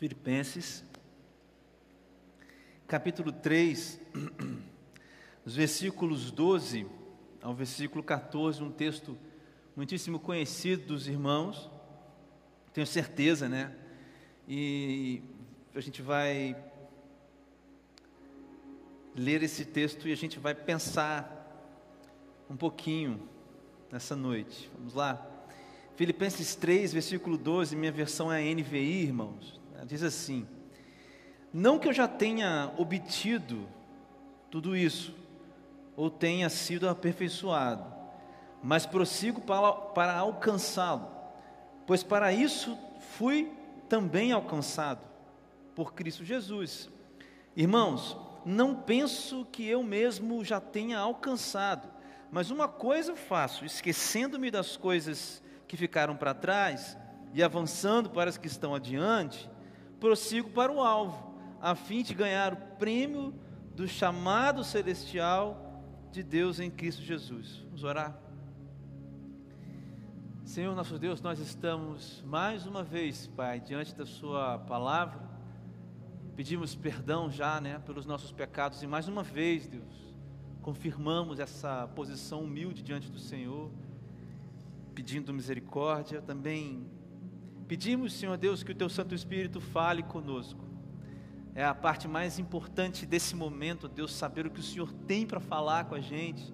Filipenses, capítulo 3, os versículos 12 ao versículo 14, um texto muitíssimo conhecido dos irmãos, tenho certeza, né? E a gente vai ler esse texto e a gente vai pensar um pouquinho nessa noite. Vamos lá? Filipenses 3, versículo 12, minha versão é a NVI, irmãos. Diz assim: Não que eu já tenha obtido tudo isso, ou tenha sido aperfeiçoado, mas prossigo para, para alcançá-lo, pois para isso fui também alcançado por Cristo Jesus. Irmãos, não penso que eu mesmo já tenha alcançado, mas uma coisa faço, esquecendo-me das coisas que ficaram para trás e avançando para as que estão adiante, prossigo para o alvo, a fim de ganhar o prêmio do chamado celestial de Deus em Cristo Jesus. Vamos orar. Senhor nosso Deus, nós estamos mais uma vez, Pai, diante da Sua palavra. Pedimos perdão já, né, pelos nossos pecados e mais uma vez, Deus, confirmamos essa posição humilde diante do Senhor, pedindo misericórdia. Também Pedimos, Senhor Deus, que o Teu Santo Espírito fale conosco. É a parte mais importante desse momento, Deus, saber o que o Senhor tem para falar com a gente.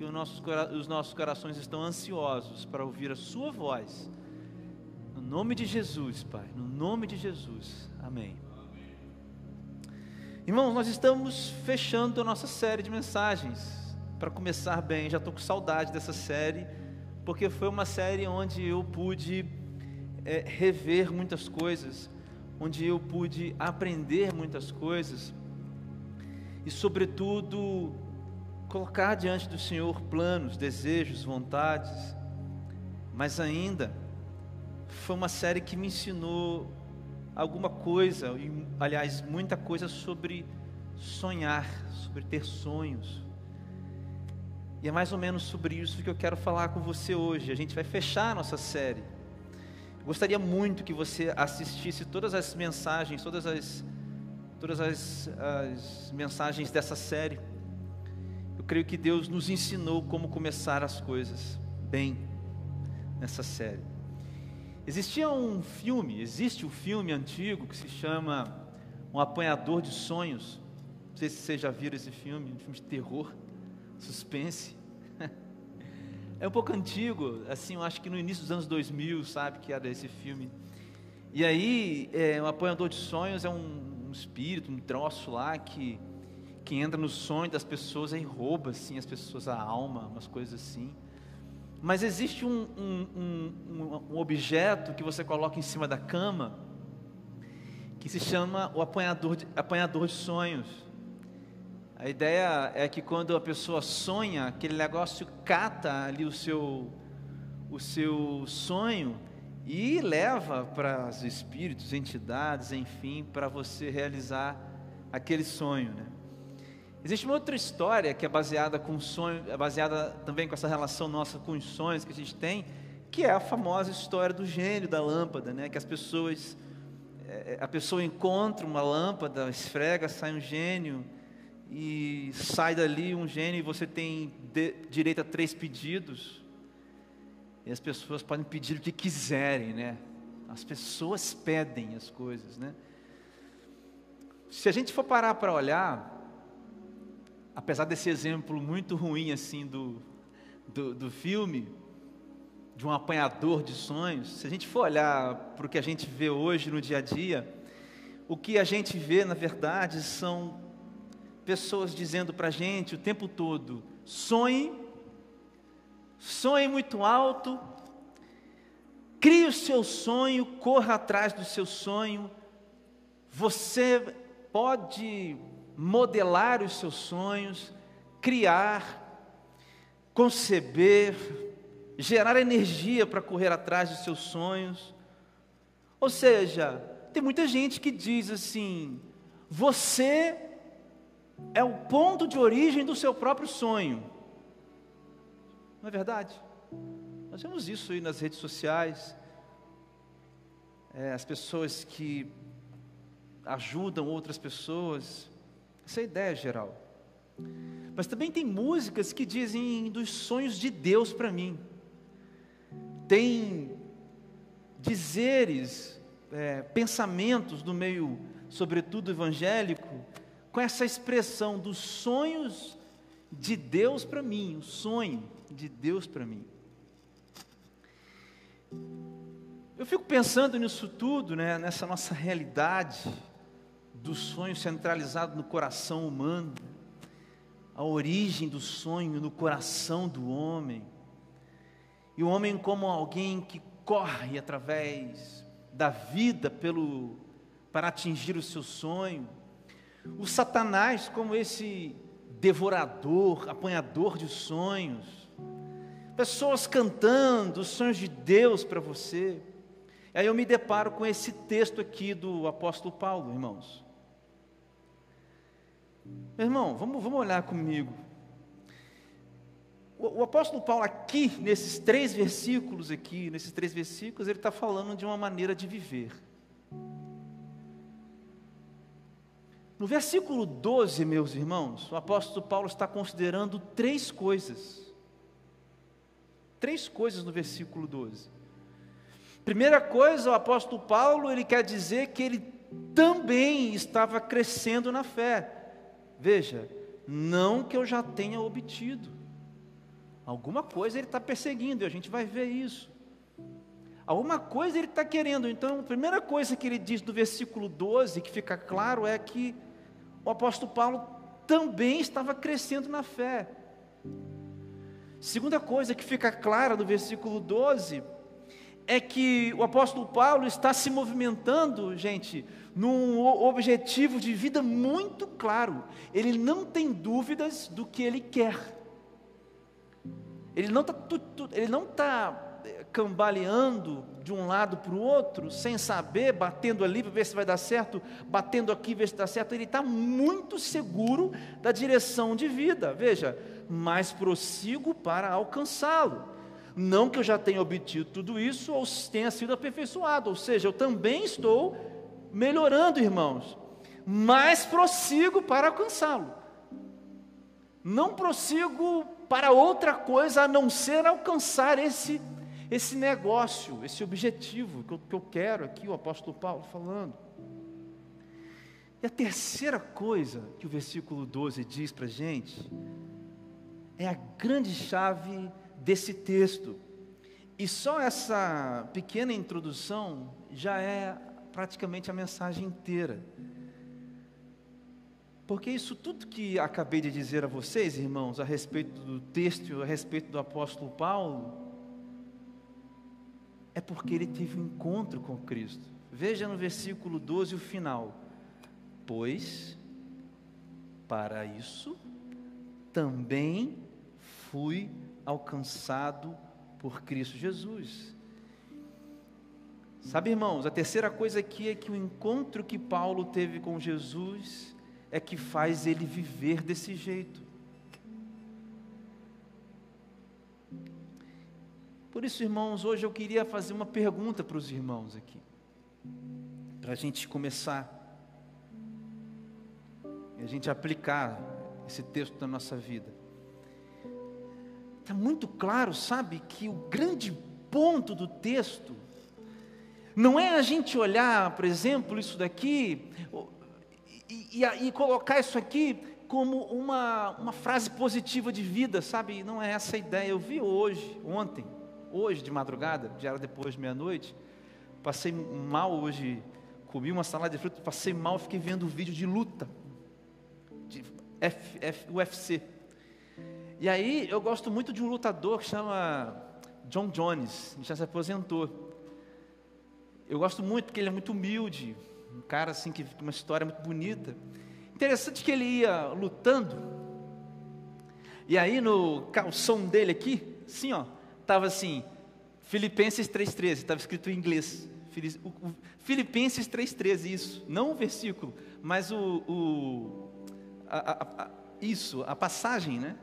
E os nossos, os nossos corações estão ansiosos para ouvir a Sua voz. No nome de Jesus, Pai, no nome de Jesus. Amém. Irmãos, nós estamos fechando a nossa série de mensagens. Para começar bem, já estou com saudade dessa série, porque foi uma série onde eu pude é, rever muitas coisas, onde eu pude aprender muitas coisas e, sobretudo, colocar diante do Senhor planos, desejos, vontades, mas ainda foi uma série que me ensinou alguma coisa, e, aliás, muita coisa sobre sonhar, sobre ter sonhos. E é mais ou menos sobre isso que eu quero falar com você hoje. A gente vai fechar a nossa série. Gostaria muito que você assistisse todas as mensagens, todas as, todas as, as mensagens dessa série. Eu creio que Deus nos ensinou como começar as coisas bem nessa série. Existia um filme, existe um filme antigo que se chama Um Apanhador de Sonhos. Não sei se vocês já viram esse filme, um filme de terror, suspense. É um pouco antigo, assim, eu acho que no início dos anos 2000, sabe, que era esse filme. E aí, é, um apanhador de sonhos é um, um, espírito, um troço lá que, que entra no sonho das pessoas e rouba, assim, as pessoas a alma, umas coisas assim. Mas existe um, um, um objeto que você coloca em cima da cama que se chama o apanhador de, apanhador de sonhos. A ideia é que quando a pessoa sonha, aquele negócio cata ali o seu, o seu sonho e leva para os espíritos, entidades, enfim, para você realizar aquele sonho. Né? Existe uma outra história que é baseada com sonho, é baseada também com essa relação nossa com os sonhos que a gente tem, que é a famosa história do gênio da lâmpada, né? Que as pessoas, é, a pessoa encontra uma lâmpada, esfrega, sai um gênio e sai dali um gênio e você tem de, direito a três pedidos. E as pessoas podem pedir o que quiserem, né? As pessoas pedem as coisas, né? Se a gente for parar para olhar, apesar desse exemplo muito ruim assim do, do, do filme, de um apanhador de sonhos, se a gente for olhar para o que a gente vê hoje no dia a dia, o que a gente vê, na verdade, são pessoas dizendo para a gente o tempo todo: sonhe, sonhe muito alto, crie o seu sonho, corra atrás do seu sonho. Você pode modelar os seus sonhos, criar, conceber, gerar energia para correr atrás dos seus sonhos. Ou seja, tem muita gente que diz assim: você é o ponto de origem do seu próprio sonho. Não é verdade? Nós vemos isso aí nas redes sociais. É, as pessoas que ajudam outras pessoas. Essa é a ideia geral. Mas também tem músicas que dizem dos sonhos de Deus para mim. Tem dizeres, é, pensamentos do meio, sobretudo evangélico, com essa expressão dos sonhos de Deus para mim, o sonho de Deus para mim. Eu fico pensando nisso tudo, né, nessa nossa realidade do sonho centralizado no coração humano, a origem do sonho no coração do homem, e o homem como alguém que corre através da vida pelo para atingir o seu sonho, o Satanás como esse devorador, apanhador de sonhos, pessoas cantando os sonhos de Deus para você. Aí eu me deparo com esse texto aqui do apóstolo Paulo, irmãos. Meu irmão, vamos, vamos olhar comigo. O, o apóstolo Paulo aqui, nesses três versículos aqui, nesses três versículos, ele está falando de uma maneira de viver. No versículo 12, meus irmãos, o apóstolo Paulo está considerando três coisas. Três coisas no versículo 12. Primeira coisa, o apóstolo Paulo, ele quer dizer que ele também estava crescendo na fé. Veja, não que eu já tenha obtido. Alguma coisa ele está perseguindo, e a gente vai ver isso. Alguma coisa ele está querendo. Então, a primeira coisa que ele diz no versículo 12, que fica claro, é que o apóstolo Paulo também estava crescendo na fé. Segunda coisa que fica clara no versículo 12 é que o apóstolo Paulo está se movimentando, gente, num objetivo de vida muito claro. Ele não tem dúvidas do que ele quer. Ele não está ele não tá cambaleando de um lado para o outro, sem saber, batendo ali para ver se vai dar certo, batendo aqui ver se dá certo. Ele está muito seguro da direção de vida. Veja, mas prossigo para alcançá-lo não que eu já tenha obtido tudo isso ou tenha sido aperfeiçoado, ou seja, eu também estou melhorando, irmãos, mas prossigo para alcançá-lo. Não prossigo para outra coisa a não ser alcançar esse esse negócio, esse objetivo que eu, que eu quero aqui, o apóstolo Paulo falando. E a terceira coisa que o versículo 12 diz para a gente é a grande chave desse texto. E só essa pequena introdução já é praticamente a mensagem inteira. Porque isso tudo que acabei de dizer a vocês, irmãos, a respeito do texto, a respeito do apóstolo Paulo, é porque ele teve um encontro com Cristo. Veja no versículo 12 o final. Pois, para isso, também fui alcançado por Cristo Jesus. Sabe, irmãos, a terceira coisa aqui é que o encontro que Paulo teve com Jesus é que faz ele viver desse jeito. Por isso, irmãos, hoje eu queria fazer uma pergunta para os irmãos aqui, para a gente começar e a gente aplicar esse texto na nossa vida. Está muito claro, sabe, que o grande ponto do texto não é a gente olhar, por exemplo, isso daqui e, e, e colocar isso aqui como uma, uma frase positiva de vida, sabe? Não é essa a ideia. Eu vi hoje, ontem, hoje de madrugada, já era depois de meia-noite, passei mal hoje, comi uma salada de fruta, passei mal, fiquei vendo vídeo de luta, de F, F, UFC. E aí eu gosto muito de um lutador que chama John Jones, já se aposentou. Eu gosto muito porque ele é muito humilde, um cara assim que uma história muito bonita. Interessante que ele ia lutando. E aí no calção dele aqui, assim ó, tava assim, Filipenses 3:13, estava escrito em inglês. Filipenses 3:13, isso, não o versículo, mas o, o a, a, a, isso, a passagem, né?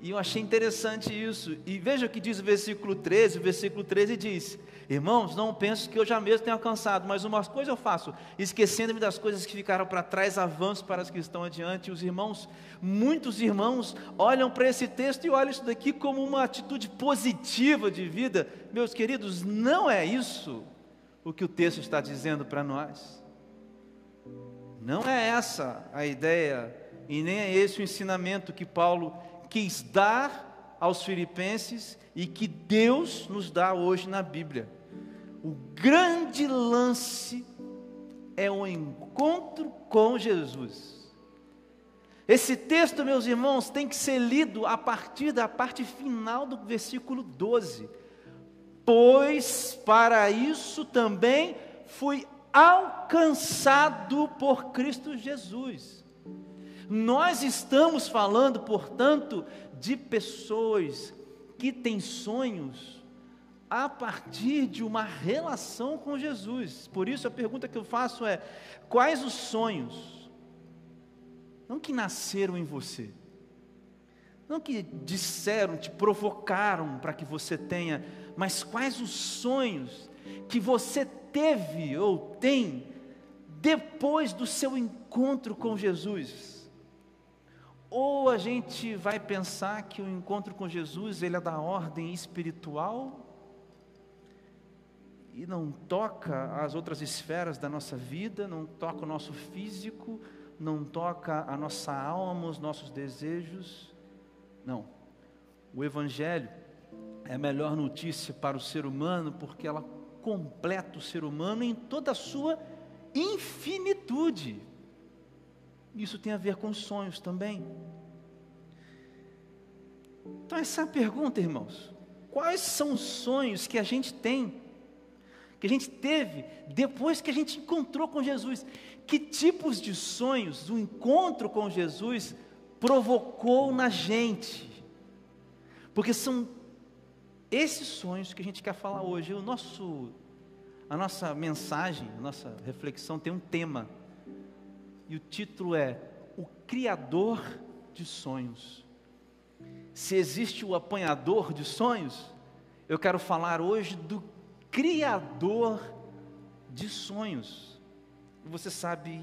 E eu achei interessante isso. E veja o que diz o versículo 13. O versículo 13 diz: Irmãos, não penso que eu já mesmo tenha alcançado, mas uma coisa eu faço, esquecendo-me das coisas que ficaram para trás, avanço para as que estão adiante. Os irmãos, muitos irmãos, olham para esse texto e olham isso daqui como uma atitude positiva de vida. Meus queridos, não é isso o que o texto está dizendo para nós. Não é essa a ideia, e nem é esse o ensinamento que Paulo quis dar aos filipenses e que Deus nos dá hoje na Bíblia. O grande lance é o encontro com Jesus. Esse texto, meus irmãos, tem que ser lido a partir da parte final do versículo 12. Pois para isso também fui alcançado por Cristo Jesus. Nós estamos falando, portanto, de pessoas que têm sonhos a partir de uma relação com Jesus. Por isso a pergunta que eu faço é: quais os sonhos? Não que nasceram em você, não que disseram, te provocaram para que você tenha, mas quais os sonhos que você teve ou tem depois do seu encontro com Jesus? Ou a gente vai pensar que o encontro com Jesus ele é da ordem espiritual e não toca as outras esferas da nossa vida, não toca o nosso físico, não toca a nossa alma, os nossos desejos. Não. O Evangelho é a melhor notícia para o ser humano porque ela completa o ser humano em toda a sua infinitude. Isso tem a ver com sonhos também. Então, essa é a pergunta, irmãos. Quais são os sonhos que a gente tem, que a gente teve depois que a gente encontrou com Jesus? Que tipos de sonhos o encontro com Jesus provocou na gente? Porque são esses sonhos que a gente quer falar hoje. O nosso, a nossa mensagem, a nossa reflexão tem um tema e o título é O Criador de Sonhos. Se existe o apanhador de sonhos, eu quero falar hoje do Criador de sonhos. Você sabe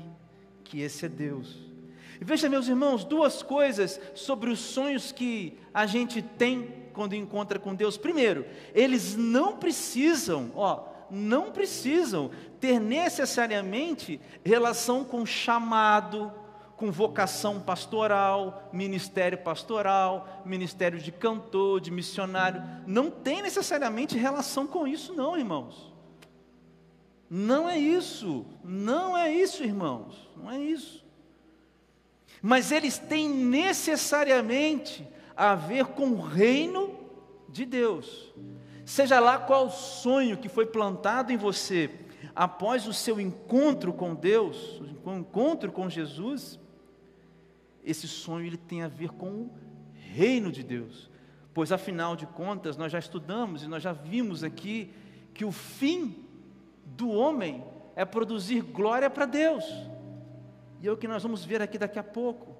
que esse é Deus. E veja, meus irmãos, duas coisas sobre os sonhos que a gente tem quando encontra com Deus. Primeiro, eles não precisam, ó, não precisam ter necessariamente relação com chamado, com vocação pastoral, ministério pastoral, ministério de cantor, de missionário. Não tem necessariamente relação com isso, não, irmãos. Não é isso, não é isso, irmãos, não é isso. Mas eles têm necessariamente a ver com o reino de Deus. Seja lá qual sonho que foi plantado em você após o seu encontro com Deus, o encontro com Jesus, esse sonho ele tem a ver com o reino de Deus. Pois afinal de contas, nós já estudamos e nós já vimos aqui que o fim do homem é produzir glória para Deus. E é o que nós vamos ver aqui daqui a pouco.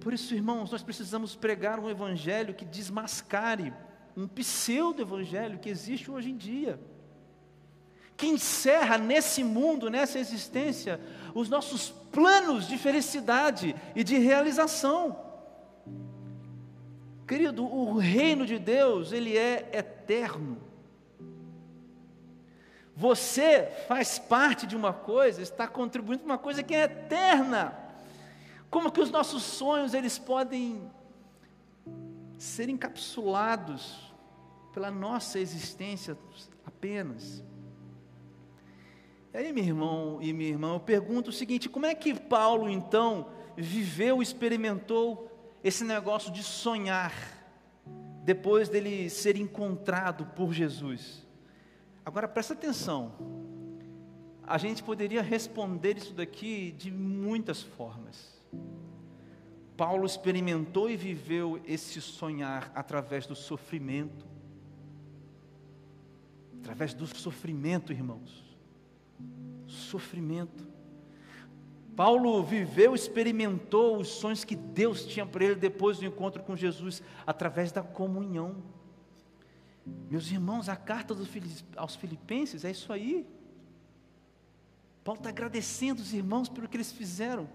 Por isso, irmãos, nós precisamos pregar um evangelho que desmascare um pseudo-evangelho que existe hoje em dia, que encerra nesse mundo, nessa existência, os nossos planos de felicidade e de realização. Querido, o reino de Deus, ele é eterno. Você faz parte de uma coisa, está contribuindo para uma coisa que é eterna. Como que os nossos sonhos eles podem ser encapsulados pela nossa existência apenas? E aí, meu irmão e minha irmã, eu pergunto o seguinte: como é que Paulo então viveu, experimentou esse negócio de sonhar depois dele ser encontrado por Jesus? Agora presta atenção. A gente poderia responder isso daqui de muitas formas. Paulo experimentou e viveu esse sonhar através do sofrimento. Através do sofrimento, irmãos. Sofrimento. Paulo viveu, experimentou os sonhos que Deus tinha para ele depois do encontro com Jesus, através da comunhão. Meus irmãos, a carta aos Filipenses é isso aí. Paulo está agradecendo os irmãos pelo que eles fizeram.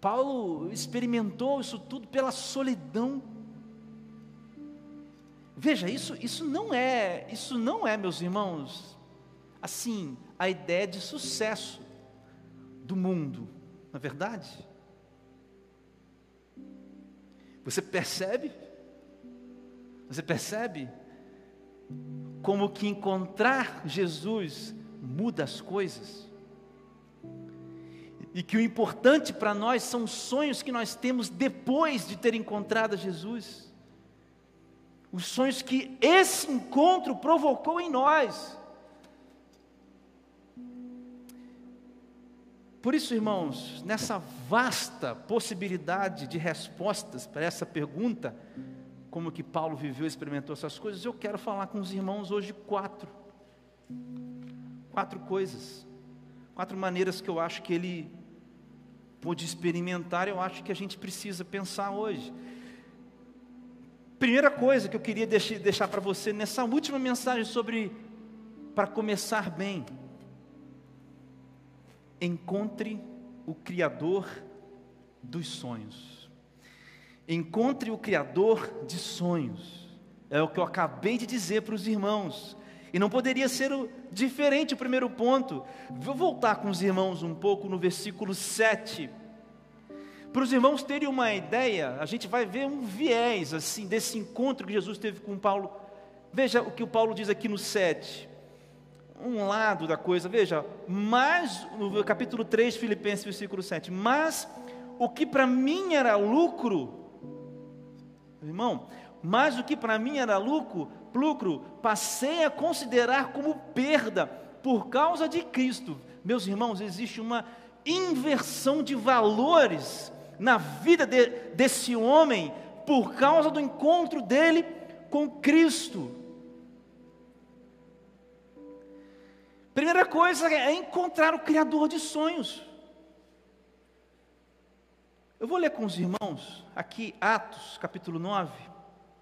Paulo experimentou isso tudo pela solidão. Veja, isso, isso não é, isso não é, meus irmãos, assim, a ideia de sucesso do mundo, na é verdade? Você percebe? Você percebe como que encontrar Jesus muda as coisas? E que o importante para nós são os sonhos que nós temos depois de ter encontrado Jesus. Os sonhos que esse encontro provocou em nós. Por isso, irmãos, nessa vasta possibilidade de respostas para essa pergunta, como que Paulo viveu experimentou essas coisas, eu quero falar com os irmãos hoje quatro. Quatro coisas. Quatro maneiras que eu acho que ele pôde experimentar, eu acho que a gente precisa pensar hoje. Primeira coisa que eu queria deixar, para você nessa última mensagem sobre para começar bem. Encontre o Criador dos sonhos. Encontre o Criador de sonhos. É o que eu acabei de dizer para os irmãos. E não poderia ser diferente o primeiro ponto. Vou voltar com os irmãos um pouco no versículo 7. Para os irmãos terem uma ideia, a gente vai ver um viés assim desse encontro que Jesus teve com Paulo. Veja o que o Paulo diz aqui no 7. Um lado da coisa, veja, mas no capítulo 3, Filipenses, versículo 7. Mas o que para mim era lucro, irmão, mas o que para mim era lucro, lucro, passei a considerar como perda por causa de Cristo. Meus irmãos, existe uma inversão de valores na vida de, desse homem por causa do encontro dele com Cristo. Primeira coisa é encontrar o Criador de sonhos. Eu vou ler com os irmãos aqui Atos, capítulo 9.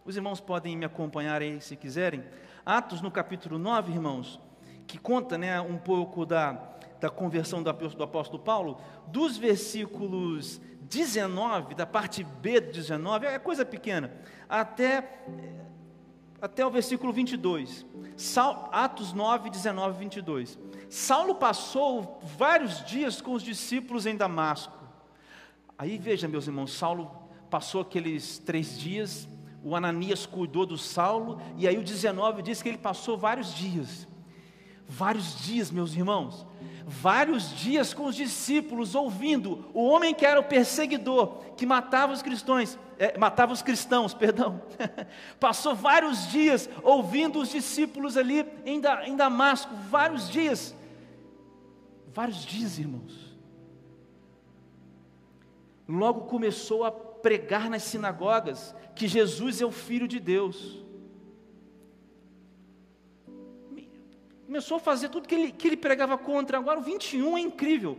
Os irmãos podem me acompanhar aí se quiserem. Atos no capítulo 9, irmãos, que conta né, um pouco da, da conversão do apóstolo Paulo, dos versículos 19, da parte B do 19, é coisa pequena, até, até o versículo 22. Sal, Atos 9, 19 22. Saulo passou vários dias com os discípulos em Damasco. Aí veja, meus irmãos, Saulo passou aqueles três dias, o Ananias cuidou do Saulo, e aí o 19 diz que ele passou vários dias. Vários dias, meus irmãos vários dias com os discípulos, ouvindo o homem que era o perseguidor, que matava os cristãos, é, matava os cristãos, perdão. Passou vários dias ouvindo os discípulos ali em, da, em Damasco, vários dias. Vários dias, irmãos. Logo começou a pregar nas sinagogas que Jesus é o Filho de Deus. começou a fazer tudo que ele, que ele pregava contra. Agora o 21 é incrível.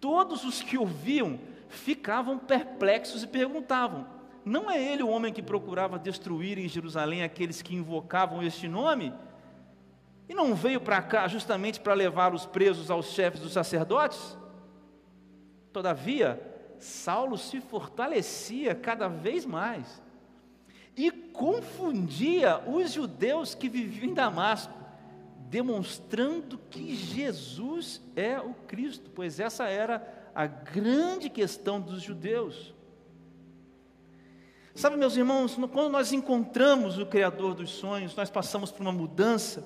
Todos os que ouviam ficavam perplexos e perguntavam: Não é ele o homem que procurava destruir em Jerusalém aqueles que invocavam este nome? E não veio para cá justamente para levar os presos aos chefes dos sacerdotes? Todavia, Saulo se fortalecia cada vez mais e confundia os judeus que viviam em Damasco demonstrando que Jesus é o Cristo, pois essa era a grande questão dos judeus. Sabe, meus irmãos, quando nós encontramos o Criador dos sonhos, nós passamos por uma mudança,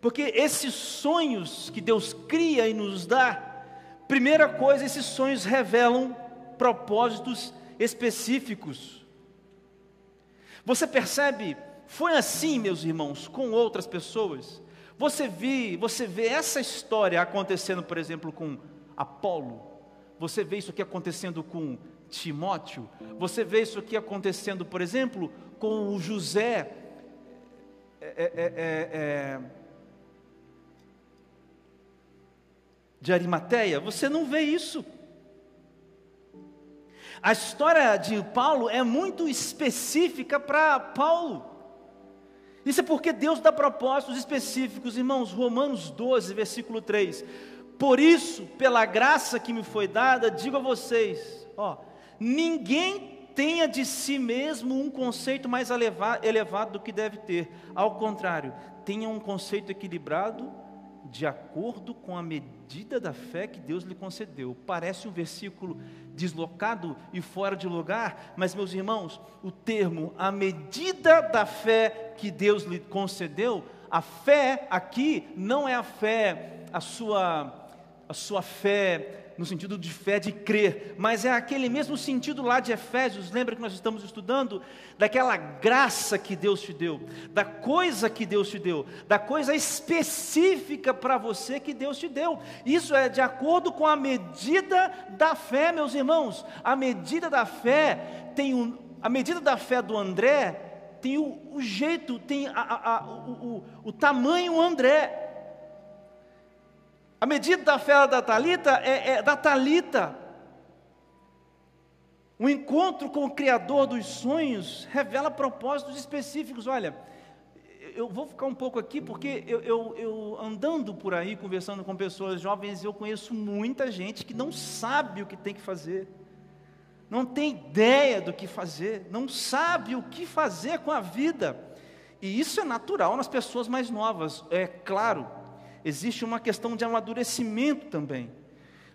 porque esses sonhos que Deus cria e nos dá, primeira coisa, esses sonhos revelam propósitos específicos. Você percebe foi assim, meus irmãos, com outras pessoas. Você vê, você vê essa história acontecendo, por exemplo, com Apolo. Você vê isso aqui acontecendo com Timóteo. Você vê isso aqui acontecendo, por exemplo, com o José. É, é, é, de Arimateia, você não vê isso. A história de Paulo é muito específica para Paulo. Isso é porque Deus dá propósitos específicos, irmãos. Romanos 12, versículo 3. Por isso, pela graça que me foi dada, digo a vocês: ó, ninguém tenha de si mesmo um conceito mais elevado do que deve ter. Ao contrário, tenha um conceito equilibrado de acordo com a medida da fé que Deus lhe concedeu. Parece um versículo deslocado e fora de lugar, mas, meus irmãos, o termo a medida da fé que Deus lhe concedeu, a fé aqui não é a fé, a sua, a sua fé no sentido de fé de crer, mas é aquele mesmo sentido lá de Efésios, lembra que nós estamos estudando? Daquela graça que Deus te deu, da coisa que Deus te deu, da coisa específica para você que Deus te deu. Isso é de acordo com a medida da fé, meus irmãos. A medida da fé tem um, a medida da fé do André tem o, o jeito, tem a, a, a, o, o, o tamanho André. A medida da fé da Talita é, é da Talita. O encontro com o Criador dos sonhos revela propósitos específicos. Olha, eu vou ficar um pouco aqui porque eu, eu, eu, andando por aí, conversando com pessoas jovens, eu conheço muita gente que não sabe o que tem que fazer, não tem ideia do que fazer, não sabe o que fazer com a vida. E isso é natural nas pessoas mais novas, é claro existe uma questão de amadurecimento também.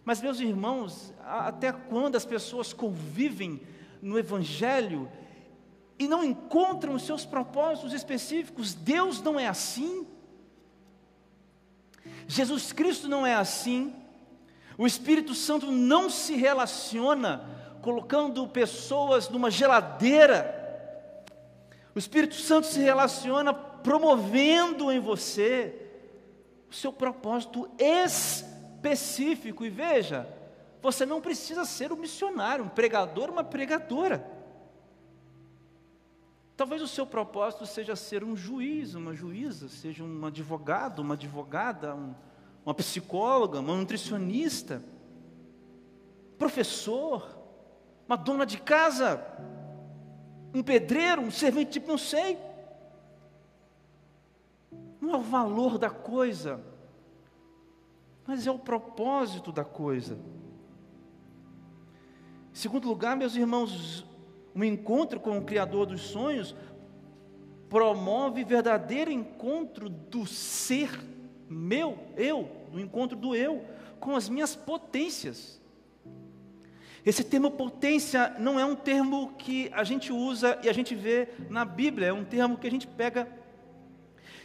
Mas, meus irmãos, até quando as pessoas convivem no Evangelho e não encontram os seus propósitos específicos, Deus não é assim. Jesus Cristo não é assim. O Espírito Santo não se relaciona colocando pessoas numa geladeira. O Espírito Santo se relaciona promovendo em você o seu propósito específico. E veja, você não precisa ser um missionário, um pregador, uma pregadora. Talvez o seu propósito seja ser um juiz, uma juíza, seja um advogado, uma advogada, um, uma psicóloga, uma nutricionista, professor, uma dona de casa, um pedreiro, um servente, tipo, não sei não é o valor da coisa, mas é o propósito da coisa. Em segundo lugar, meus irmãos, um encontro com o Criador dos sonhos promove verdadeiro encontro do ser meu, eu, do encontro do eu, com as minhas potências. Esse termo potência não é um termo que a gente usa e a gente vê na Bíblia, é um termo que a gente pega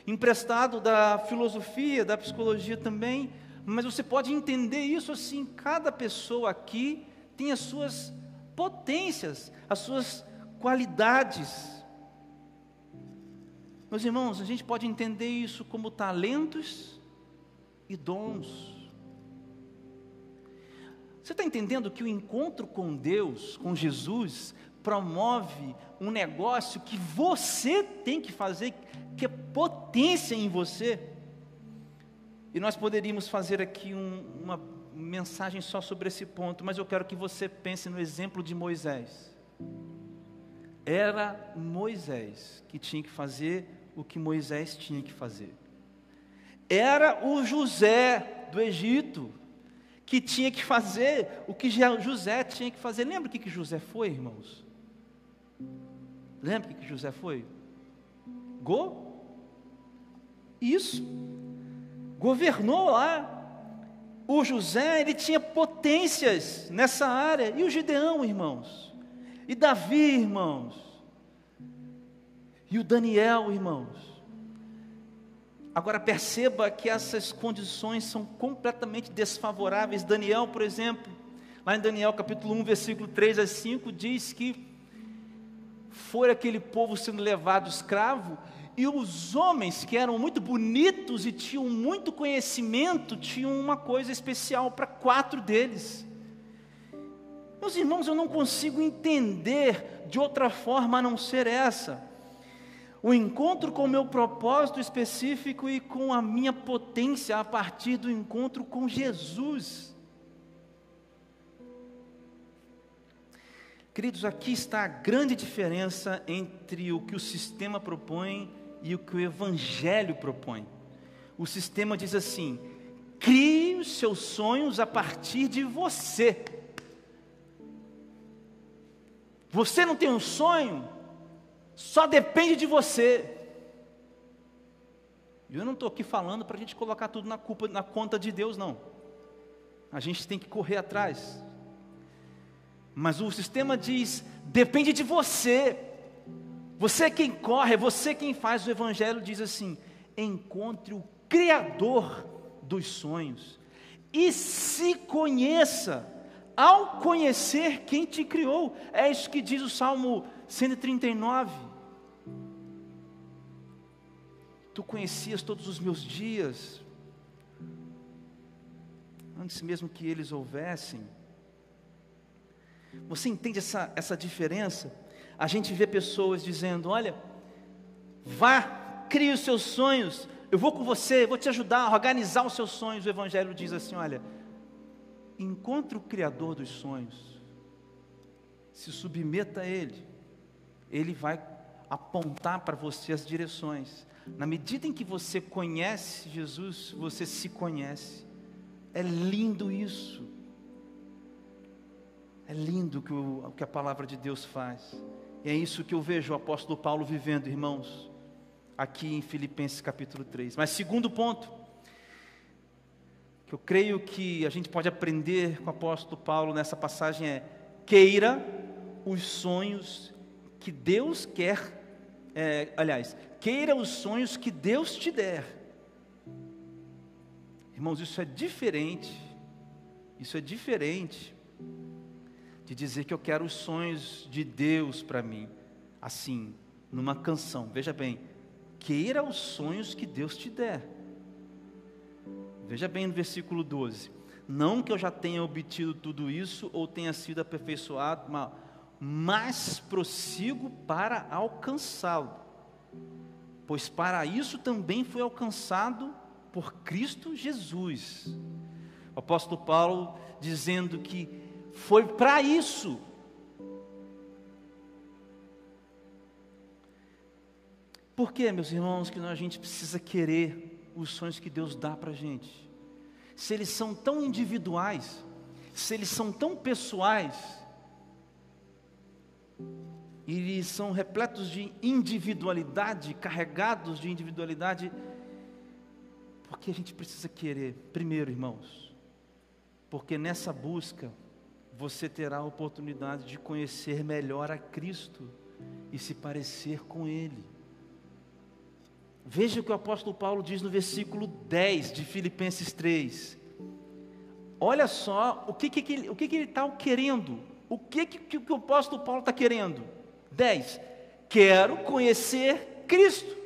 emprestado da filosofia, da psicologia também, mas você pode entender isso assim: cada pessoa aqui tem as suas potências, as suas qualidades. Meus irmãos, a gente pode entender isso como talentos e dons. Você está entendendo que o encontro com Deus, com Jesus, promove um negócio que você tem que fazer, que é potência em você. E nós poderíamos fazer aqui um, uma mensagem só sobre esse ponto, mas eu quero que você pense no exemplo de Moisés. Era Moisés que tinha que fazer o que Moisés tinha que fazer. Era o José do Egito que tinha que fazer o que José tinha que fazer. Lembra o que José foi, irmãos? Lembra que José foi? Go? Isso. Governou lá. O José, ele tinha potências nessa área. E o Gideão, irmãos? E Davi, irmãos? E o Daniel, irmãos? Agora perceba que essas condições são completamente desfavoráveis. Daniel, por exemplo, lá em Daniel capítulo 1, versículo 3 a 5, diz que foi aquele povo sendo levado escravo, e os homens que eram muito bonitos e tinham muito conhecimento, tinham uma coisa especial para quatro deles. Meus irmãos, eu não consigo entender de outra forma a não ser essa. o encontro com o meu propósito específico e com a minha potência a partir do encontro com Jesus. Queridos, aqui está a grande diferença entre o que o sistema propõe e o que o Evangelho propõe. O sistema diz assim: crie os seus sonhos a partir de você. Você não tem um sonho? Só depende de você. E eu não estou aqui falando para a gente colocar tudo na culpa, na conta de Deus, não. A gente tem que correr atrás. Mas o sistema diz: depende de você. Você é quem corre, é você quem faz. O Evangelho diz assim: encontre o Criador dos sonhos e se conheça. Ao conhecer quem te criou, é isso que diz o Salmo 139. Tu conhecias todos os meus dias, antes mesmo que eles houvessem. Você entende essa, essa diferença? A gente vê pessoas dizendo: Olha, vá, crie os seus sonhos, eu vou com você, vou te ajudar a organizar os seus sonhos. O Evangelho diz assim: Olha, encontre o Criador dos sonhos, se submeta a Ele, Ele vai apontar para você as direções. Na medida em que você conhece Jesus, você se conhece. É lindo isso. É lindo o que a palavra de Deus faz. E é isso que eu vejo o apóstolo Paulo vivendo, irmãos, aqui em Filipenses capítulo 3. Mas segundo ponto, que eu creio que a gente pode aprender com o apóstolo Paulo nessa passagem é: queira os sonhos que Deus quer, é, aliás, queira os sonhos que Deus te der. Irmãos, isso é diferente, isso é diferente de dizer que eu quero os sonhos de Deus para mim, assim, numa canção. Veja bem, queira os sonhos que Deus te der. Veja bem no versículo 12: Não que eu já tenha obtido tudo isso ou tenha sido aperfeiçoado, mas prossigo para alcançá-lo pois para isso também foi alcançado por Cristo Jesus. O apóstolo Paulo dizendo que foi para isso. Por que, meus irmãos, que a gente precisa querer os sonhos que Deus dá para a gente? Se eles são tão individuais, se eles são tão pessoais, e eles são repletos de individualidade, carregados de individualidade, porque a gente precisa querer, primeiro, irmãos, porque nessa busca você terá a oportunidade de conhecer melhor a Cristo e se parecer com Ele. Veja o que o apóstolo Paulo diz no versículo 10 de Filipenses 3. Olha só o que, que, o que, que ele está querendo, o que, que, que o apóstolo Paulo está querendo. 10. Quero conhecer Cristo,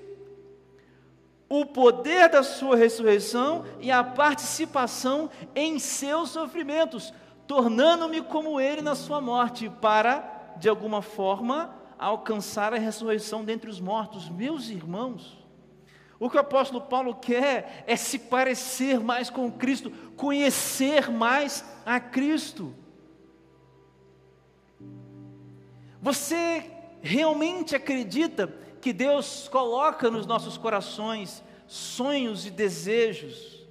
o poder da Sua ressurreição e a participação em seus sofrimentos, tornando-me como Ele na Sua morte, para, de alguma forma, alcançar a ressurreição dentre os mortos. Meus irmãos, o que o apóstolo Paulo quer é se parecer mais com Cristo, conhecer mais a Cristo. Você realmente acredita que Deus coloca nos nossos corações sonhos e desejos,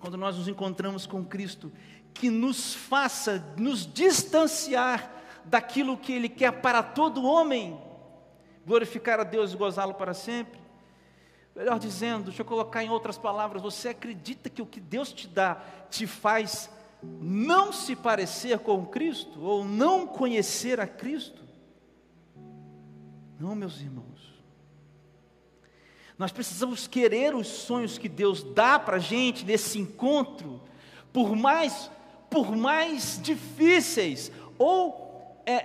quando nós nos encontramos com Cristo, que nos faça nos distanciar daquilo que Ele quer para todo homem, glorificar a Deus e gozá-lo para sempre? Melhor dizendo, deixa eu colocar em outras palavras, você acredita que o que Deus te dá te faz não se parecer com Cristo ou não conhecer a Cristo? Não, meus irmãos. Nós precisamos querer os sonhos que Deus dá para a gente nesse encontro, por mais, por mais difíceis ou é,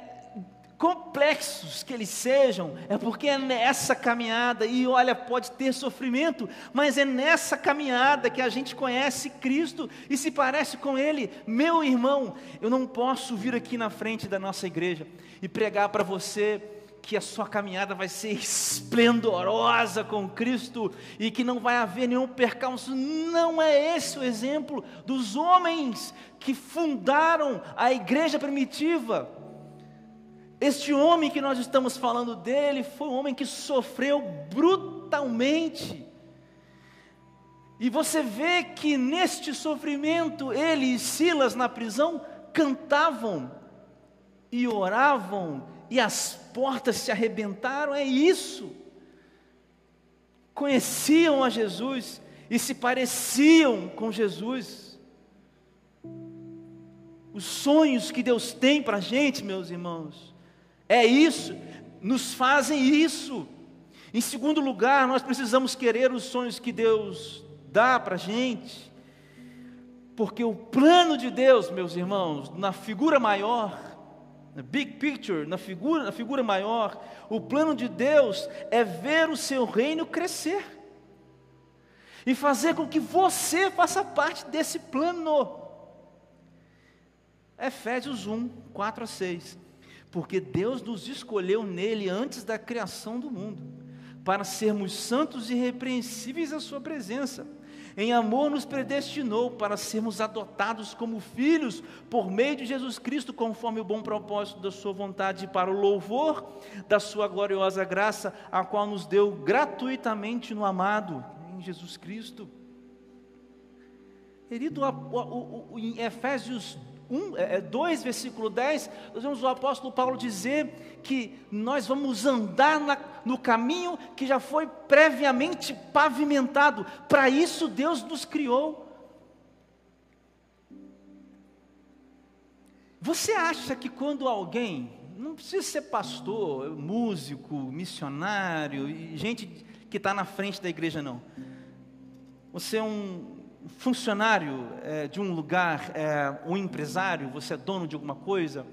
complexos que eles sejam, é porque é nessa caminhada, e olha, pode ter sofrimento, mas é nessa caminhada que a gente conhece Cristo e se parece com Ele. Meu irmão, eu não posso vir aqui na frente da nossa igreja e pregar para você que a sua caminhada vai ser esplendorosa com Cristo e que não vai haver nenhum percalço. Não é esse o exemplo dos homens que fundaram a igreja primitiva. Este homem que nós estamos falando dele foi um homem que sofreu brutalmente. E você vê que neste sofrimento, ele e Silas na prisão cantavam e oravam e as portas se arrebentaram, é isso. Conheciam a Jesus e se pareciam com Jesus. Os sonhos que Deus tem para a gente, meus irmãos, é isso, nos fazem isso. Em segundo lugar, nós precisamos querer os sonhos que Deus dá para a gente, porque o plano de Deus, meus irmãos, na figura maior, na big picture, na figura, na figura maior, o plano de Deus é ver o seu reino crescer e fazer com que você faça parte desse plano. Efésios 1, 4 a 6. Porque Deus nos escolheu nele antes da criação do mundo, para sermos santos e irrepreensíveis à Sua presença em amor nos predestinou para sermos adotados como filhos por meio de Jesus Cristo, conforme o bom propósito da Sua vontade, para o louvor da Sua gloriosa graça, a qual nos deu gratuitamente no amado, em Jesus Cristo. Querido, em Efésios 1, é, 2, é, versículo 10, nós vemos o apóstolo Paulo dizer que nós vamos andar na, no caminho que já foi previamente pavimentado. Para isso Deus nos criou. Você acha que quando alguém, não precisa ser pastor, músico, missionário, gente que está na frente da igreja, não. Você é um, funcionário é, de um lugar, é, um empresário, você é dono de alguma coisa,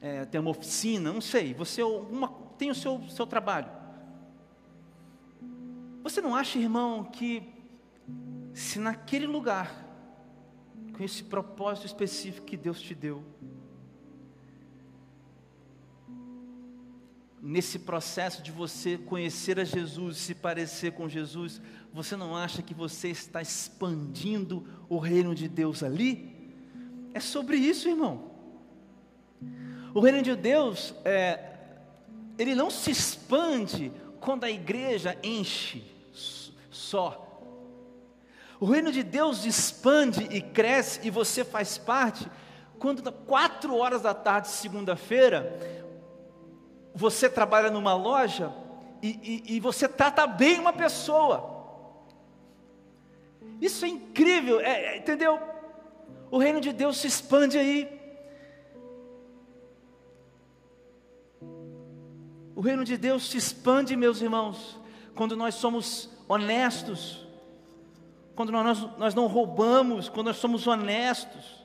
é, tem uma oficina, não sei, você é uma, tem o seu, seu trabalho. Você não acha, irmão, que se naquele lugar, com esse propósito específico que Deus te deu, nesse processo de você conhecer a Jesus, se parecer com Jesus, você não acha que você está expandindo o reino de Deus ali? É sobre isso, irmão. O reino de Deus, é, ele não se expande quando a igreja enche só. O reino de Deus expande e cresce e você faz parte quando quatro horas da tarde, segunda-feira, você trabalha numa loja e, e, e você trata bem uma pessoa. Isso é incrível, é, é, entendeu? O reino de Deus se expande aí. O reino de Deus se expande, meus irmãos, quando nós somos honestos, quando nós, nós não roubamos, quando nós somos honestos,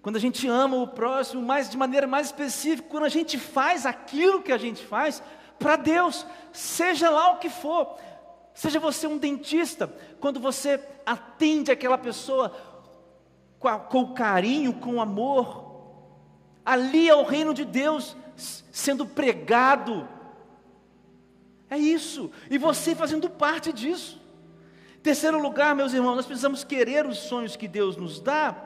quando a gente ama o próximo, mas de maneira mais específica, quando a gente faz aquilo que a gente faz para Deus, seja lá o que for. Seja você um dentista, quando você atende aquela pessoa com, a, com carinho, com amor, ali é o reino de Deus sendo pregado. É isso, e você fazendo parte disso. Terceiro lugar, meus irmãos, nós precisamos querer os sonhos que Deus nos dá,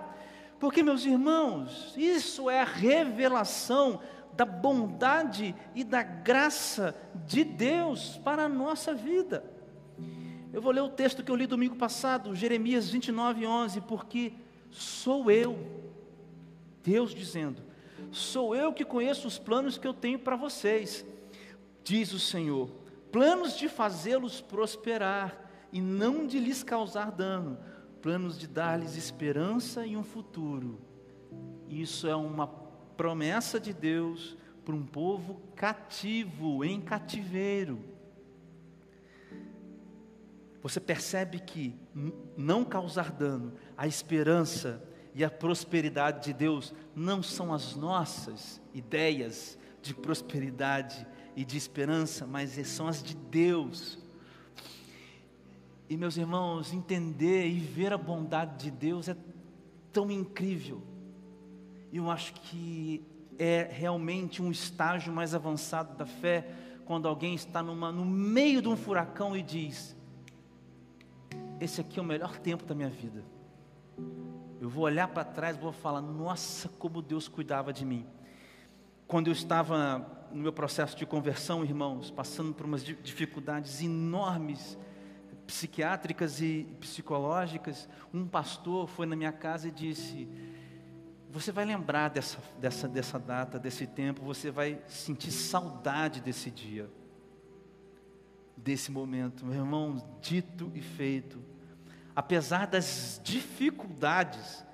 porque, meus irmãos, isso é a revelação da bondade e da graça de Deus para a nossa vida. Eu vou ler o texto que eu li domingo passado, Jeremias 29, 11, porque sou eu, Deus dizendo, sou eu que conheço os planos que eu tenho para vocês, diz o Senhor, planos de fazê-los prosperar e não de lhes causar dano, planos de dar-lhes esperança e um futuro. Isso é uma promessa de Deus para um povo cativo, em cativeiro. Você percebe que não causar dano, a esperança e a prosperidade de Deus não são as nossas ideias de prosperidade e de esperança, mas são as de Deus. E meus irmãos, entender e ver a bondade de Deus é tão incrível. E eu acho que é realmente um estágio mais avançado da fé, quando alguém está numa, no meio de um furacão e diz: Esse aqui é o melhor tempo da minha vida. Eu vou olhar para trás vou falar: Nossa, como Deus cuidava de mim. Quando eu estava no meu processo de conversão, irmãos, passando por umas dificuldades enormes, psiquiátricas e psicológicas, um pastor foi na minha casa e disse: Você vai lembrar dessa, dessa, dessa data, desse tempo, você vai sentir saudade desse dia, desse momento. Meu irmão, dito e feito, apesar das dificuldades,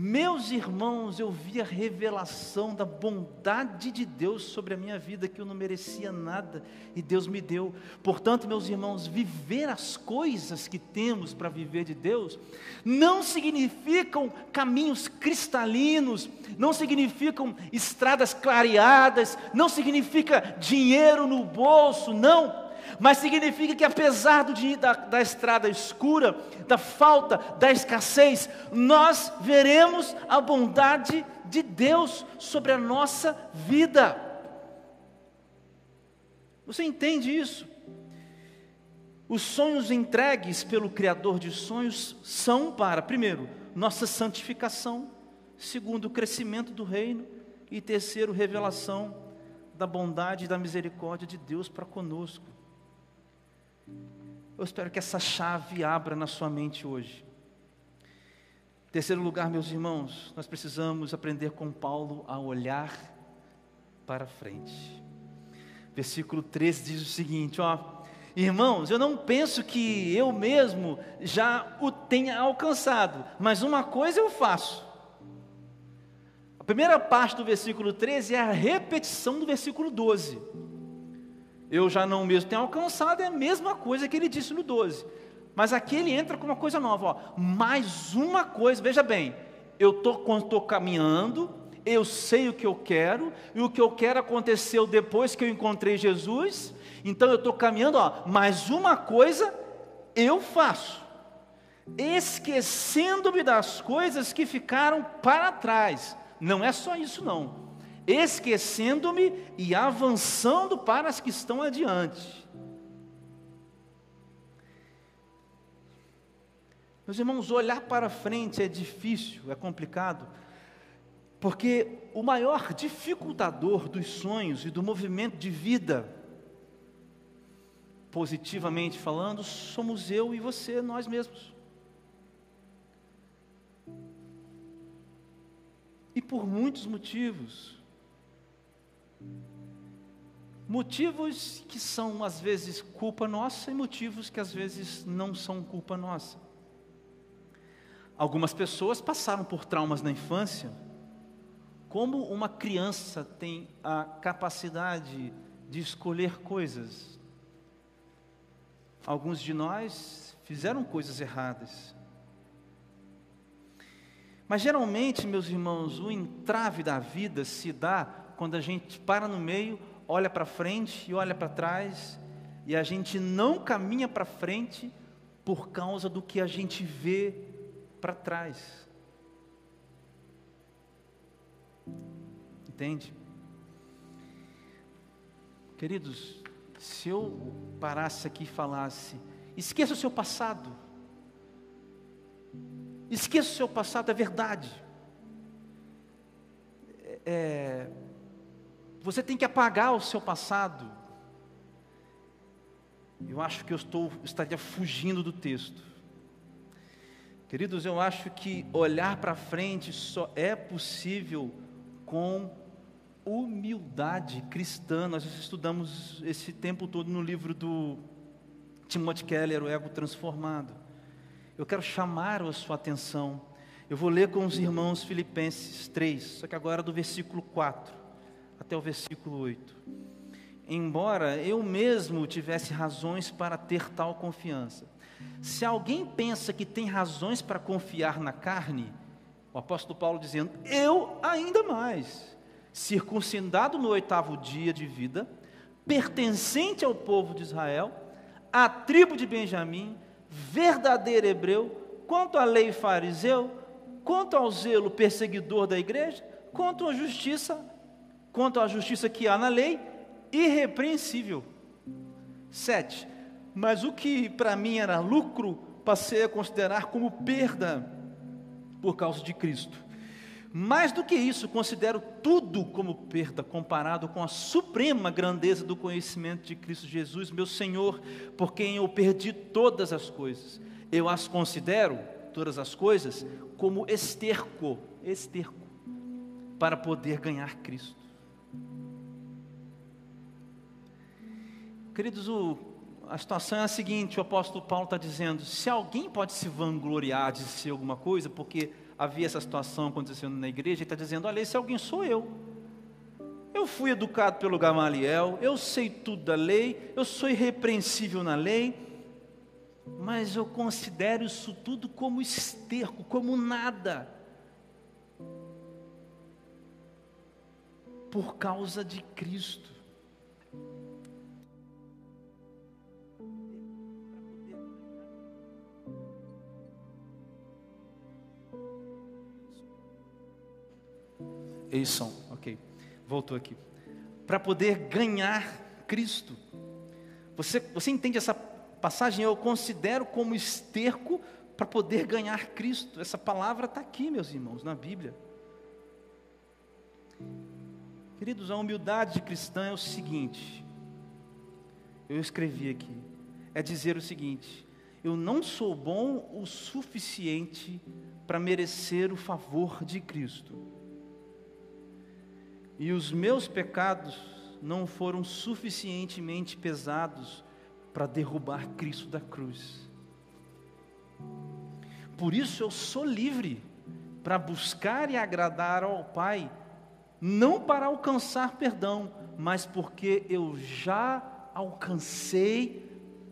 meus irmãos, eu vi a revelação da bondade de Deus sobre a minha vida, que eu não merecia nada e Deus me deu. Portanto, meus irmãos, viver as coisas que temos para viver de Deus, não significam caminhos cristalinos, não significam estradas clareadas, não significa dinheiro no bolso, não mas significa que apesar do, da, da estrada escura, da falta, da escassez, nós veremos a bondade de Deus sobre a nossa vida. Você entende isso? Os sonhos entregues pelo Criador de sonhos são para, primeiro, nossa santificação, segundo, o crescimento do reino, e terceiro, revelação da bondade e da misericórdia de Deus para conosco. Eu espero que essa chave abra na sua mente hoje. Terceiro lugar, meus irmãos, nós precisamos aprender com Paulo a olhar para frente. Versículo 13 diz o seguinte, ó: Irmãos, eu não penso que eu mesmo já o tenha alcançado, mas uma coisa eu faço. A primeira parte do versículo 13 é a repetição do versículo 12 eu já não mesmo tenho alcançado, é a mesma coisa que ele disse no 12. Mas aqui ele entra com uma coisa nova, ó. mais uma coisa, veja bem, eu estou caminhando, eu sei o que eu quero, e o que eu quero aconteceu depois que eu encontrei Jesus, então eu estou caminhando, ó, mais uma coisa eu faço, esquecendo-me das coisas que ficaram para trás. Não é só isso, não esquecendo-me e avançando para as que estão adiante. Meus irmãos, olhar para frente é difícil, é complicado, porque o maior dificultador dos sonhos e do movimento de vida, positivamente falando, somos eu e você, nós mesmos. E por muitos motivos. Motivos que são às vezes culpa nossa e motivos que às vezes não são culpa nossa. Algumas pessoas passaram por traumas na infância. Como uma criança tem a capacidade de escolher coisas? Alguns de nós fizeram coisas erradas. Mas geralmente, meus irmãos, o entrave da vida se dá quando a gente para no meio olha para frente e olha para trás, e a gente não caminha para frente por causa do que a gente vê para trás. Entende? Queridos, se eu parasse aqui e falasse, esqueça o seu passado, esqueça o seu passado, é verdade. É, você tem que apagar o seu passado. Eu acho que eu estou estaria fugindo do texto. Queridos, eu acho que olhar para frente só é possível com humildade cristã. Nós estudamos esse tempo todo no livro do Timothy Keller, O Ego Transformado. Eu quero chamar a sua atenção. Eu vou ler com os irmãos Filipenses 3, só que agora do versículo 4 até o versículo 8. Embora eu mesmo tivesse razões para ter tal confiança. Se alguém pensa que tem razões para confiar na carne, o apóstolo Paulo dizendo, eu ainda mais, circuncidado no oitavo dia de vida, pertencente ao povo de Israel, à tribo de Benjamim, verdadeiro hebreu, quanto à lei fariseu, quanto ao zelo perseguidor da igreja, quanto à justiça quanto à justiça que há na lei, irrepreensível. 7. Mas o que para mim era lucro, passei a considerar como perda por causa de Cristo. Mais do que isso, considero tudo como perda comparado com a suprema grandeza do conhecimento de Cristo Jesus, meu Senhor, por quem eu perdi todas as coisas. Eu as considero, todas as coisas, como esterco, esterco, para poder ganhar Cristo. Queridos, o, a situação é a seguinte: o apóstolo Paulo está dizendo, se alguém pode se vangloriar de ser alguma coisa, porque havia essa situação acontecendo na igreja, ele está dizendo: olha, esse alguém sou eu. Eu fui educado pelo Gamaliel, eu sei tudo da lei, eu sou irrepreensível na lei, mas eu considero isso tudo como esterco, como nada, por causa de Cristo. Eison, ok. Voltou aqui. Para poder ganhar Cristo. Você, você entende essa passagem? Eu considero como esterco para poder ganhar Cristo. Essa palavra está aqui, meus irmãos, na Bíblia. Queridos, a humildade cristã é o seguinte. Eu escrevi aqui. É dizer o seguinte: eu não sou bom o suficiente para merecer o favor de Cristo e os meus pecados não foram suficientemente pesados para derrubar Cristo da cruz. Por isso eu sou livre para buscar e agradar ao Pai, não para alcançar perdão, mas porque eu já alcancei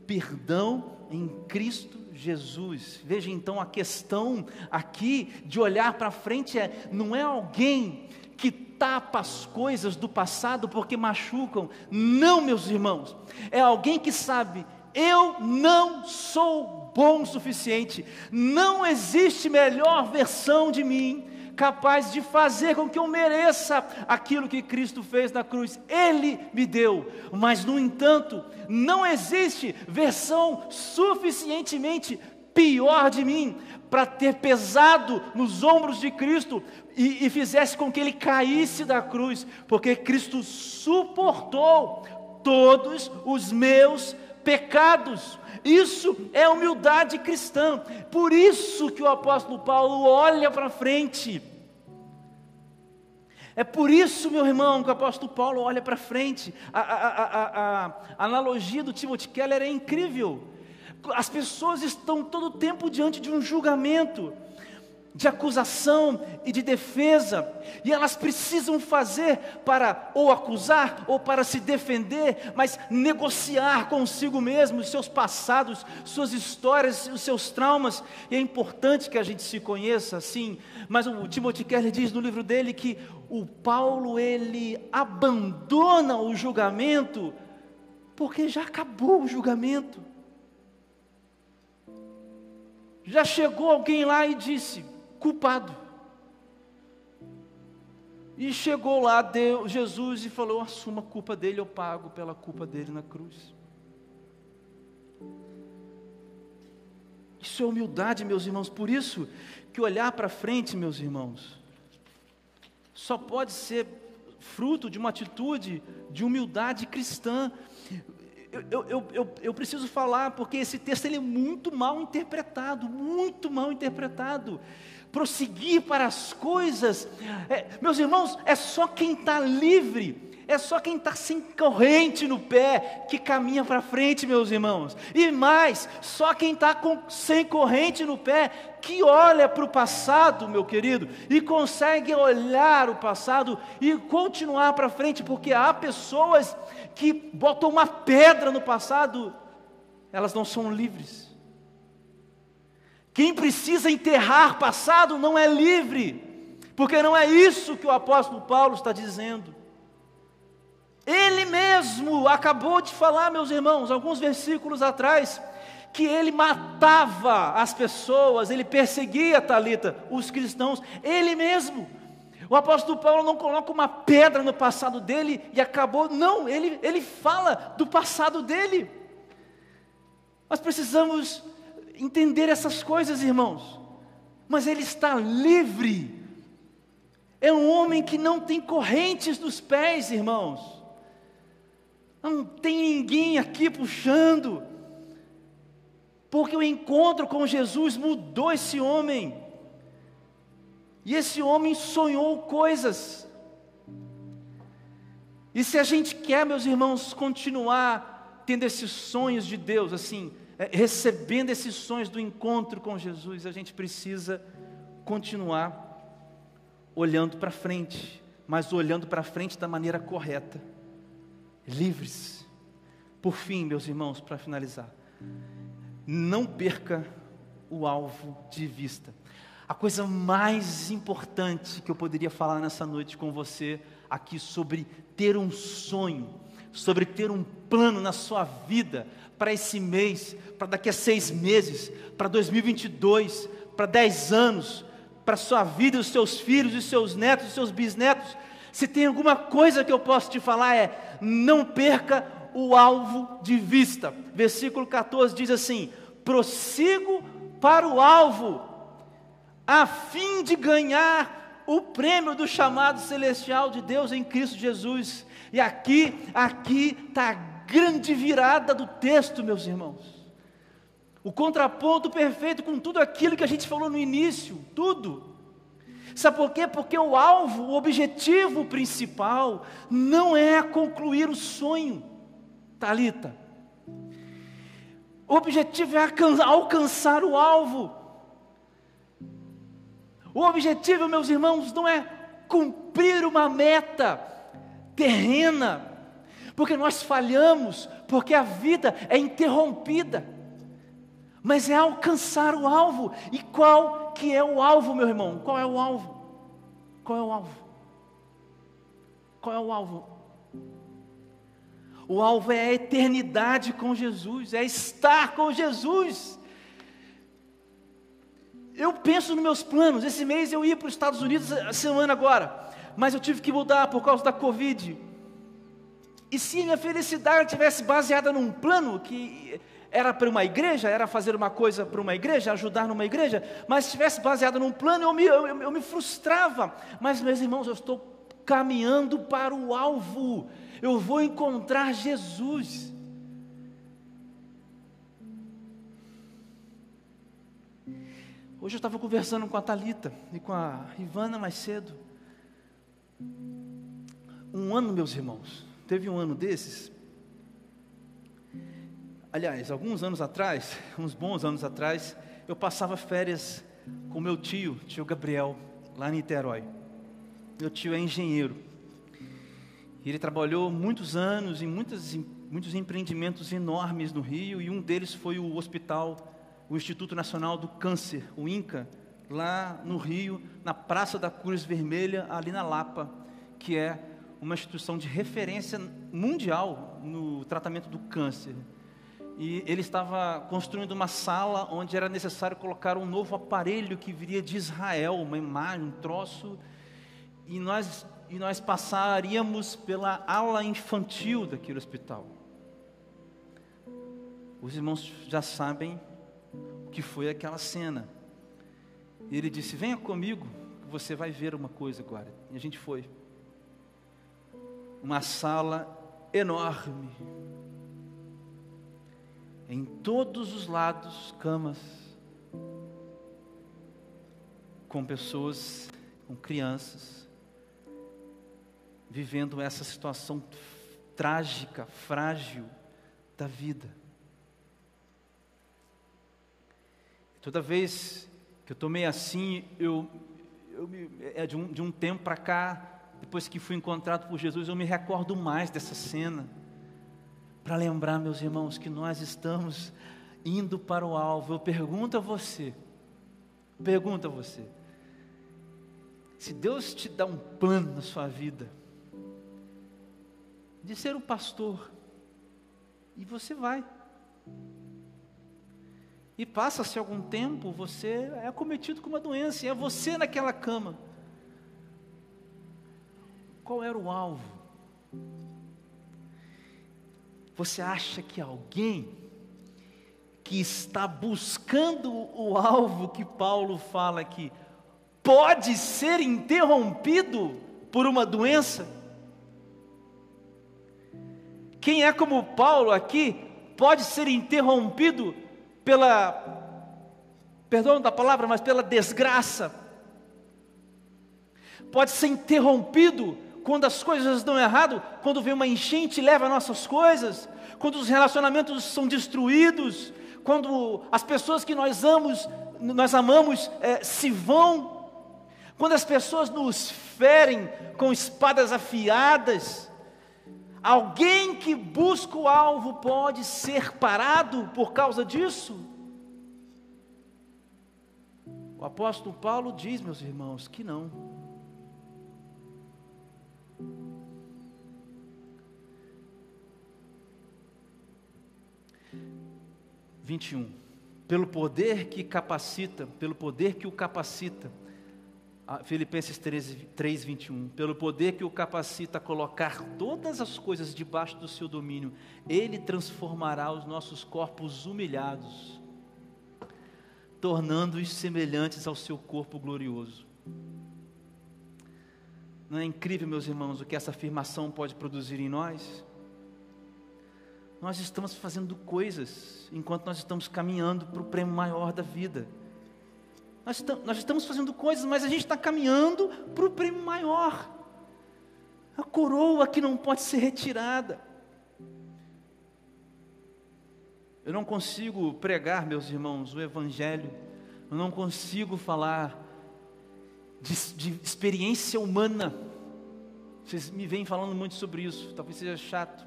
perdão em Cristo Jesus. Veja então a questão aqui de olhar para frente é não é alguém que tapa as coisas do passado porque machucam. Não, meus irmãos. É alguém que sabe, eu não sou bom o suficiente. Não existe melhor versão de mim capaz de fazer com que eu mereça aquilo que Cristo fez na cruz. Ele me deu, mas no entanto, não existe versão suficientemente pior de mim para ter pesado nos ombros de Cristo e, e fizesse com que ele caísse da cruz, porque Cristo suportou todos os meus pecados. Isso é humildade cristã. Por isso que o apóstolo Paulo olha para frente. É por isso, meu irmão, que o apóstolo Paulo olha para frente. A, a, a, a, analogia do Timothy Keller é incrível. As pessoas estão todo o tempo diante de um julgamento de acusação e de defesa, e elas precisam fazer para ou acusar ou para se defender, mas negociar consigo mesmo os seus passados, suas histórias, os seus traumas, e é importante que a gente se conheça assim, mas o Timothy Keller diz no livro dele que o Paulo ele abandona o julgamento porque já acabou o julgamento. Já chegou alguém lá e disse: culpado. E chegou lá Deus, Jesus e falou: assuma a culpa dele, eu pago pela culpa dele na cruz. Isso é humildade, meus irmãos. Por isso que olhar para frente, meus irmãos, só pode ser fruto de uma atitude de humildade cristã. Eu, eu, eu, eu, preciso falar, porque esse texto ele é muito mal interpretado, muito mal interpretado prosseguir para as coisas. É, meus irmãos, é só quem está livre, é só quem está sem corrente no pé que caminha para frente, meus irmãos. E mais, só quem está sem corrente no pé que olha para o passado, meu querido, e consegue olhar o passado e continuar para frente, porque há pessoas que botam uma pedra no passado, elas não são livres. Quem precisa enterrar passado não é livre, porque não é isso que o apóstolo Paulo está dizendo. Ele mesmo acabou de falar, meus irmãos, alguns versículos atrás, que ele matava as pessoas, ele perseguia Talita, os cristãos, ele mesmo. O apóstolo Paulo não coloca uma pedra no passado dele e acabou, não, ele, ele fala do passado dele. Nós precisamos entender essas coisas, irmãos. Mas ele está livre. É um homem que não tem correntes nos pés, irmãos. Não tem ninguém aqui puxando. Porque o encontro com Jesus mudou esse homem. E esse homem sonhou coisas. E se a gente quer, meus irmãos, continuar tendo esses sonhos de Deus, assim, é, recebendo esses sonhos do encontro com Jesus, a gente precisa continuar olhando para frente, mas olhando para frente da maneira correta, livres. Por fim, meus irmãos, para finalizar, não perca o alvo de vista. A coisa mais importante que eu poderia falar nessa noite com você aqui sobre ter um sonho, sobre ter um plano na sua vida para esse mês, para daqui a seis meses, para 2022, para dez anos, para sua vida, os seus filhos, os seus netos, os seus bisnetos. Se tem alguma coisa que eu posso te falar é: não perca o alvo de vista. Versículo 14 diz assim: prossigo para o alvo, a fim de ganhar o prêmio do chamado celestial de Deus em Cristo Jesus. E aqui, aqui está a grande virada do texto, meus irmãos. O contraponto perfeito com tudo aquilo que a gente falou no início, tudo. Sabe por quê? Porque o alvo, o objetivo principal, não é concluir o sonho, Talita. O objetivo é alcançar o alvo. O objetivo, meus irmãos, não é cumprir uma meta terrena, porque nós falhamos, porque a vida é interrompida, mas é alcançar o alvo. E qual que é o alvo, meu irmão? Qual é o alvo? Qual é o alvo? Qual é o alvo? O alvo é a eternidade com Jesus, é estar com Jesus. Eu penso nos meus planos. Esse mês eu ia para os Estados Unidos a semana agora, mas eu tive que mudar por causa da Covid. E se minha felicidade tivesse baseada num plano que era para uma igreja, era fazer uma coisa para uma igreja, ajudar numa igreja, mas se tivesse baseado num plano, eu me, eu, eu me frustrava. Mas, meus irmãos, eu estou caminhando para o alvo eu vou encontrar Jesus. Hoje eu estava conversando com a Talita e com a Ivana mais cedo. Um ano, meus irmãos, teve um ano desses. Aliás, alguns anos atrás, uns bons anos atrás, eu passava férias com meu tio, tio Gabriel, lá em Niterói. Meu tio é engenheiro. Ele trabalhou muitos anos em muitas, muitos empreendimentos enormes no Rio, e um deles foi o hospital, o Instituto Nacional do Câncer, o INCA, lá no Rio, na Praça da Cruz Vermelha, ali na Lapa, que é uma instituição de referência mundial no tratamento do câncer. E ele estava construindo uma sala onde era necessário colocar um novo aparelho que viria de Israel, uma imagem, um troço. E nós e nós passaríamos pela ala infantil daquele hospital. Os irmãos já sabem que foi aquela cena. E ele disse: Venha comigo, você vai ver uma coisa agora. E a gente foi. Uma sala enorme. Em todos os lados, camas. Com pessoas, com crianças vivendo essa situação trágica, frágil da vida. Toda vez que eu tomei assim, eu, eu é de um, de um tempo para cá, depois que fui encontrado por Jesus, eu me recordo mais dessa cena, para lembrar, meus irmãos, que nós estamos indo para o alvo. Eu pergunto a você, pergunto a você, se Deus te dá um plano na sua vida, de ser um pastor. E você vai. E passa-se algum tempo, você é acometido com uma doença, e é você naquela cama. Qual era o alvo? Você acha que alguém que está buscando o alvo que Paulo fala aqui pode ser interrompido por uma doença? Quem é como Paulo aqui pode ser interrompido pela, perdão da palavra, mas pela desgraça. Pode ser interrompido quando as coisas dão errado, quando vem uma enchente e leva nossas coisas, quando os relacionamentos são destruídos, quando as pessoas que nós amamos, nós amamos é, se vão, quando as pessoas nos ferem com espadas afiadas, alguém que busca o alvo pode ser parado por causa disso? O apóstolo Paulo diz, meus irmãos, que não. Vinte e um. Pelo poder que capacita, pelo poder que o capacita, Filipenses 3, 3, 21. Pelo poder que o capacita a colocar todas as coisas debaixo do seu domínio, ele transformará os nossos corpos humilhados, tornando-os semelhantes ao seu corpo glorioso. Não é incrível, meus irmãos, o que essa afirmação pode produzir em nós? Nós estamos fazendo coisas enquanto nós estamos caminhando para o prêmio maior da vida. Nós, nós estamos fazendo coisas, mas a gente está caminhando para o prêmio maior. A coroa que não pode ser retirada. Eu não consigo pregar, meus irmãos, o Evangelho. Eu não consigo falar de, de experiência humana. Vocês me vêm falando muito sobre isso, talvez seja chato.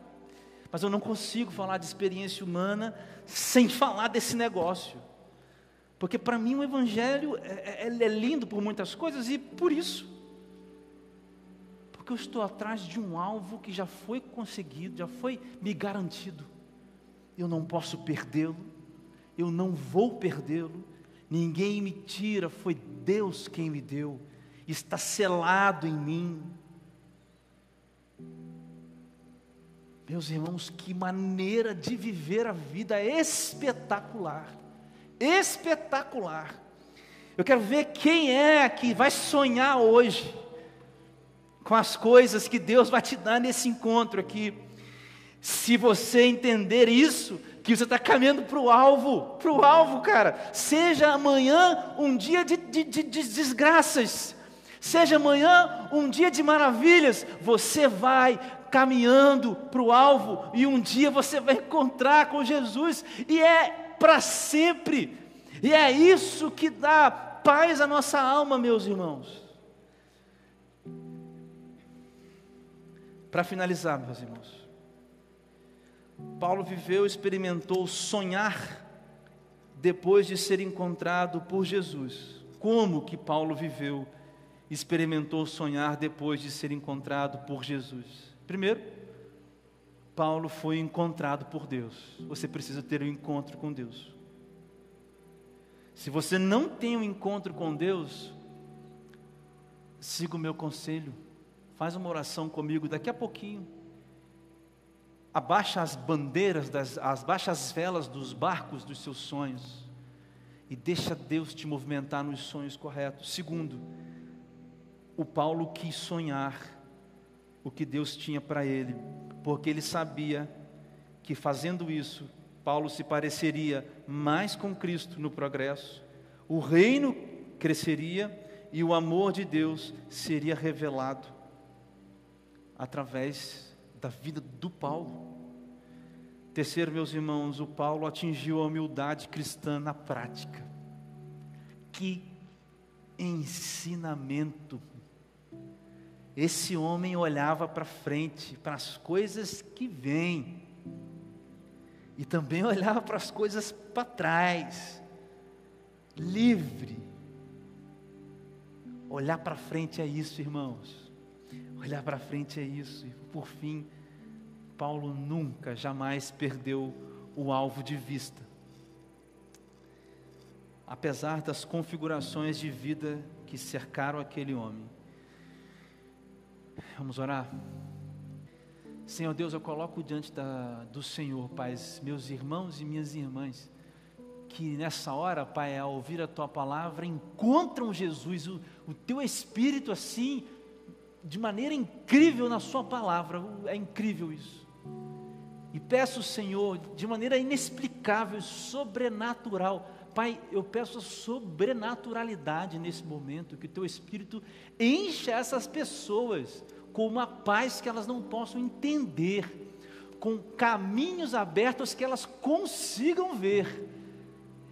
Mas eu não consigo falar de experiência humana sem falar desse negócio. Porque para mim o Evangelho é, é, é lindo por muitas coisas e por isso. Porque eu estou atrás de um alvo que já foi conseguido, já foi me garantido. Eu não posso perdê-lo, eu não vou perdê-lo, ninguém me tira, foi Deus quem me deu, está selado em mim. Meus irmãos, que maneira de viver a vida espetacular espetacular. Eu quero ver quem é que vai sonhar hoje com as coisas que Deus vai te dar nesse encontro aqui. Se você entender isso, que você está caminhando para o alvo, para o alvo, cara. Seja amanhã um dia de, de, de, de desgraças, seja amanhã um dia de maravilhas, você vai caminhando para o alvo e um dia você vai encontrar com Jesus, e é para sempre. E é isso que dá paz à nossa alma, meus irmãos. Para finalizar, meus irmãos, Paulo viveu, experimentou sonhar depois de ser encontrado por Jesus. Como que Paulo viveu, experimentou sonhar depois de ser encontrado por Jesus? Primeiro, Paulo foi encontrado por Deus. Você precisa ter um encontro com Deus. Se você não tem um encontro com Deus, siga o meu conselho. Faz uma oração comigo daqui a pouquinho. Abaixa as bandeiras, das, abaixa as velas dos barcos dos seus sonhos. E deixa Deus te movimentar nos sonhos corretos. Segundo, o Paulo quis sonhar o que Deus tinha para ele porque ele sabia que fazendo isso, Paulo se pareceria mais com Cristo no progresso, o reino cresceria e o amor de Deus seria revelado através da vida do Paulo. Terceiro, meus irmãos, o Paulo atingiu a humildade cristã na prática. Que ensinamento esse homem olhava para frente, para as coisas que vêm, e também olhava para as coisas para trás, livre. Olhar para frente é isso, irmãos. Olhar para frente é isso. E por fim, Paulo nunca, jamais perdeu o alvo de vista. Apesar das configurações de vida que cercaram aquele homem Vamos orar. Senhor Deus, eu coloco diante da, do Senhor, Pai, meus irmãos e minhas irmãs, que nessa hora, Pai, ao ouvir a Tua palavra, encontram Jesus, o, o Teu Espírito assim, de maneira incrível na Sua palavra, é incrível isso. E peço, Senhor, de maneira inexplicável, sobrenatural, Pai, eu peço a sobrenaturalidade nesse momento, que o Teu Espírito encha essas pessoas com uma paz que elas não possam entender, com caminhos abertos que elas consigam ver.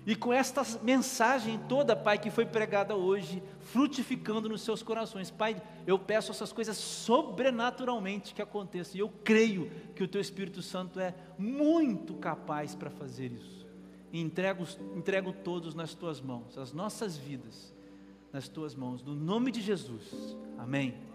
E com esta mensagem toda, Pai, que foi pregada hoje, frutificando nos seus corações. Pai, eu peço essas coisas sobrenaturalmente que aconteçam. E eu creio que o Teu Espírito Santo é muito capaz para fazer isso. E entrego, entrego todos nas Tuas mãos, as nossas vidas nas Tuas mãos. No nome de Jesus. Amém.